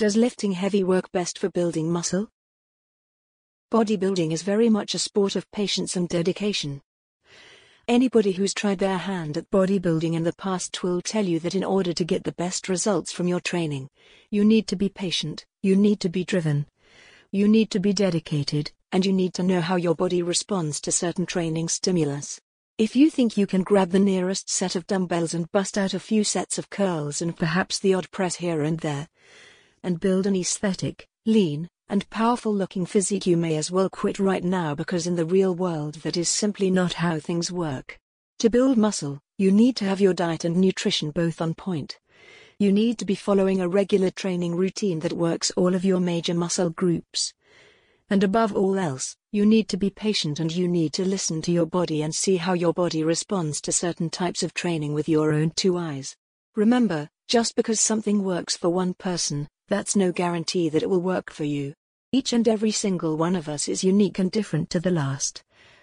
Does lifting heavy work best for building muscle? Bodybuilding is very much a sport of patience and dedication. Anybody who's tried their hand at bodybuilding in the past will tell you that in order to get the best results from your training, you need to be patient, you need to be driven, you need to be dedicated, and you need to know how your body responds to certain training stimulus. If you think you can grab the nearest set of dumbbells and bust out a few sets of curls and perhaps the odd press here and there, and build an aesthetic, lean, and powerful looking physique, you may as well quit right now because in the real world that is simply not how things work. To build muscle, you need to have your diet and nutrition both on point. You need to be following a regular training routine that works all of your major muscle groups. And above all else, you need to be patient and you need to listen to your body and see how your body responds to certain types of training with your own two eyes. Remember, just because something works for one person, that's no guarantee that it will work for you. Each and every single one of us is unique and different to the last.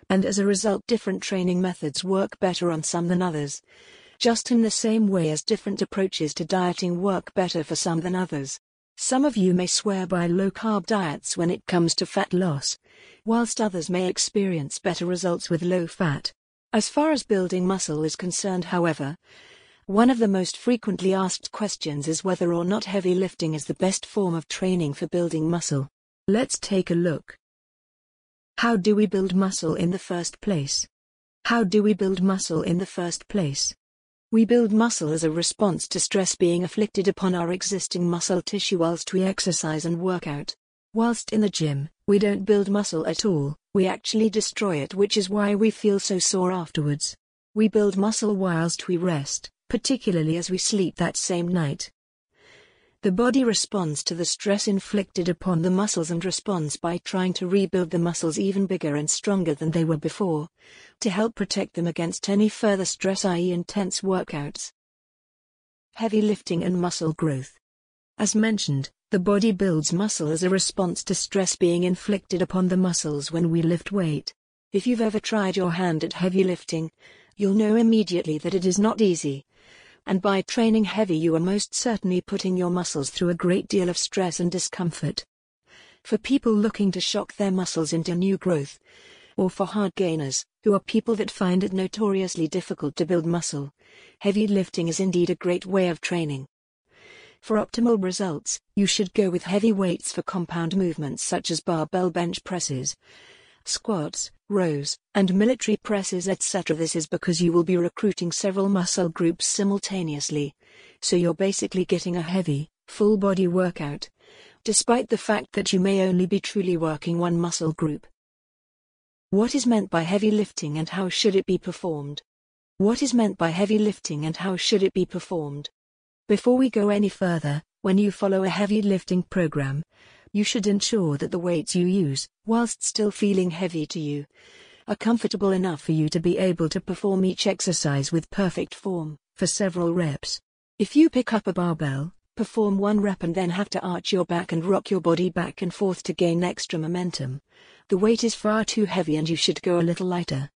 And as a result, different training methods work better on some than others. Just in the same way as different approaches to dieting work better for some than others. Some of you may swear by low carb diets when it comes to fat loss, whilst others may experience better results with low fat. As far as building muscle is concerned, however, one of the most frequently asked questions is whether or not heavy lifting is the best form of training for building muscle. Let's take a look. How do we build muscle in the first place? How do we build muscle in the first place? We build muscle as a response to stress being afflicted upon our existing muscle tissue whilst we exercise and work out. Whilst in the gym, we don't build muscle at all, we actually destroy it, which is why we feel so sore afterwards. We build muscle whilst we rest, particularly as we sleep that same night. The body responds to the stress inflicted upon the muscles and responds by trying to rebuild the muscles even bigger and stronger than they were before, to help protect them against any further stress, i.e., intense workouts. Heavy lifting and muscle growth. As mentioned, the body builds muscle as a response to stress being inflicted upon the muscles when we lift weight. If you've ever tried your hand at heavy lifting, you'll know immediately that it is not easy and by training heavy you are most certainly putting your muscles through a great deal of stress and discomfort. For people looking to shock their muscles into new growth, or for hard gainers, who are people that find it notoriously difficult to build muscle, heavy lifting is indeed a great way of training. For optimal results, you should go with heavy weights for compound movements such as barbell bench presses, squats, rows, and military presses etc. This is because you will be recruiting several muscle groups simultaneously, so you're basically getting a heavy, full body workout, despite the fact that you may only be truly working one muscle group. What is meant by heavy lifting and how should it be performed? What is meant by heavy lifting and how should it be performed? Before we go any further, when you follow a heavy lifting program, you should ensure that the weights you use, whilst still feeling heavy to you, are comfortable enough for you to be able to perform each exercise with perfect form, for several reps. If you pick up a barbell, perform one rep and then have to arch your back and rock your body back and forth to gain extra momentum, the weight is far too heavy and you should go a little lighter.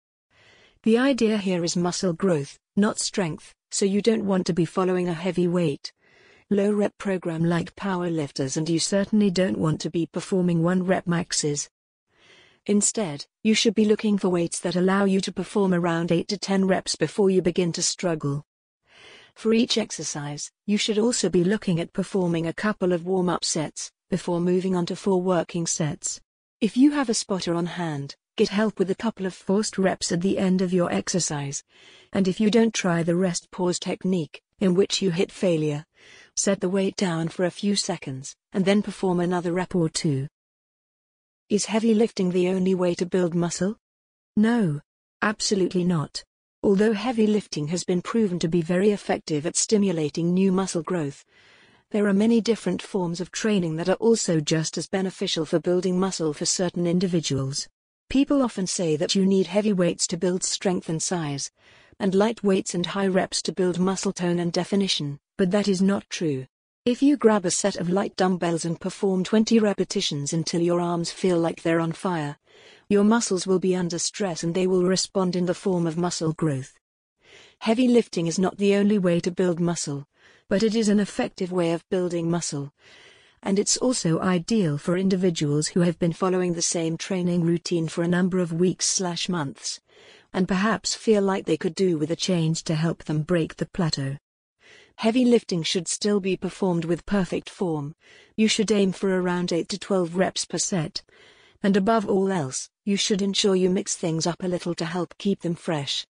The idea here is muscle growth, not strength, so you don't want to be following a heavy weight low rep program like powerlifters and you certainly don't want to be performing one rep maxes. Instead, you should be looking for weights that allow you to perform around 8 to 10 reps before you begin to struggle. For each exercise, you should also be looking at performing a couple of warm up sets before moving on to four working sets. If you have a spotter on hand, get help with a couple of forced reps at the end of your exercise. And if you don't try the rest pause technique, in which you hit failure, Set the weight down for a few seconds, and then perform another rep or two. Is heavy lifting the only way to build muscle? No. Absolutely not. Although heavy lifting has been proven to be very effective at stimulating new muscle growth, there are many different forms of training that are also just as beneficial for building muscle for certain individuals. People often say that you need heavy weights to build strength and size, and light weights and high reps to build muscle tone and definition but that is not true. If you grab a set of light dumbbells and perform 20 repetitions until your arms feel like they're on fire, your muscles will be under stress and they will respond in the form of muscle growth. Heavy lifting is not the only way to build muscle, but it is an effective way of building muscle. And it's also ideal for individuals who have been following the same training routine for a number of weeks/months and perhaps feel like they could do with a change to help them break the plateau. Heavy lifting should still be performed with perfect form. You should aim for around 8 to 12 reps per set. And above all else, you should ensure you mix things up a little to help keep them fresh.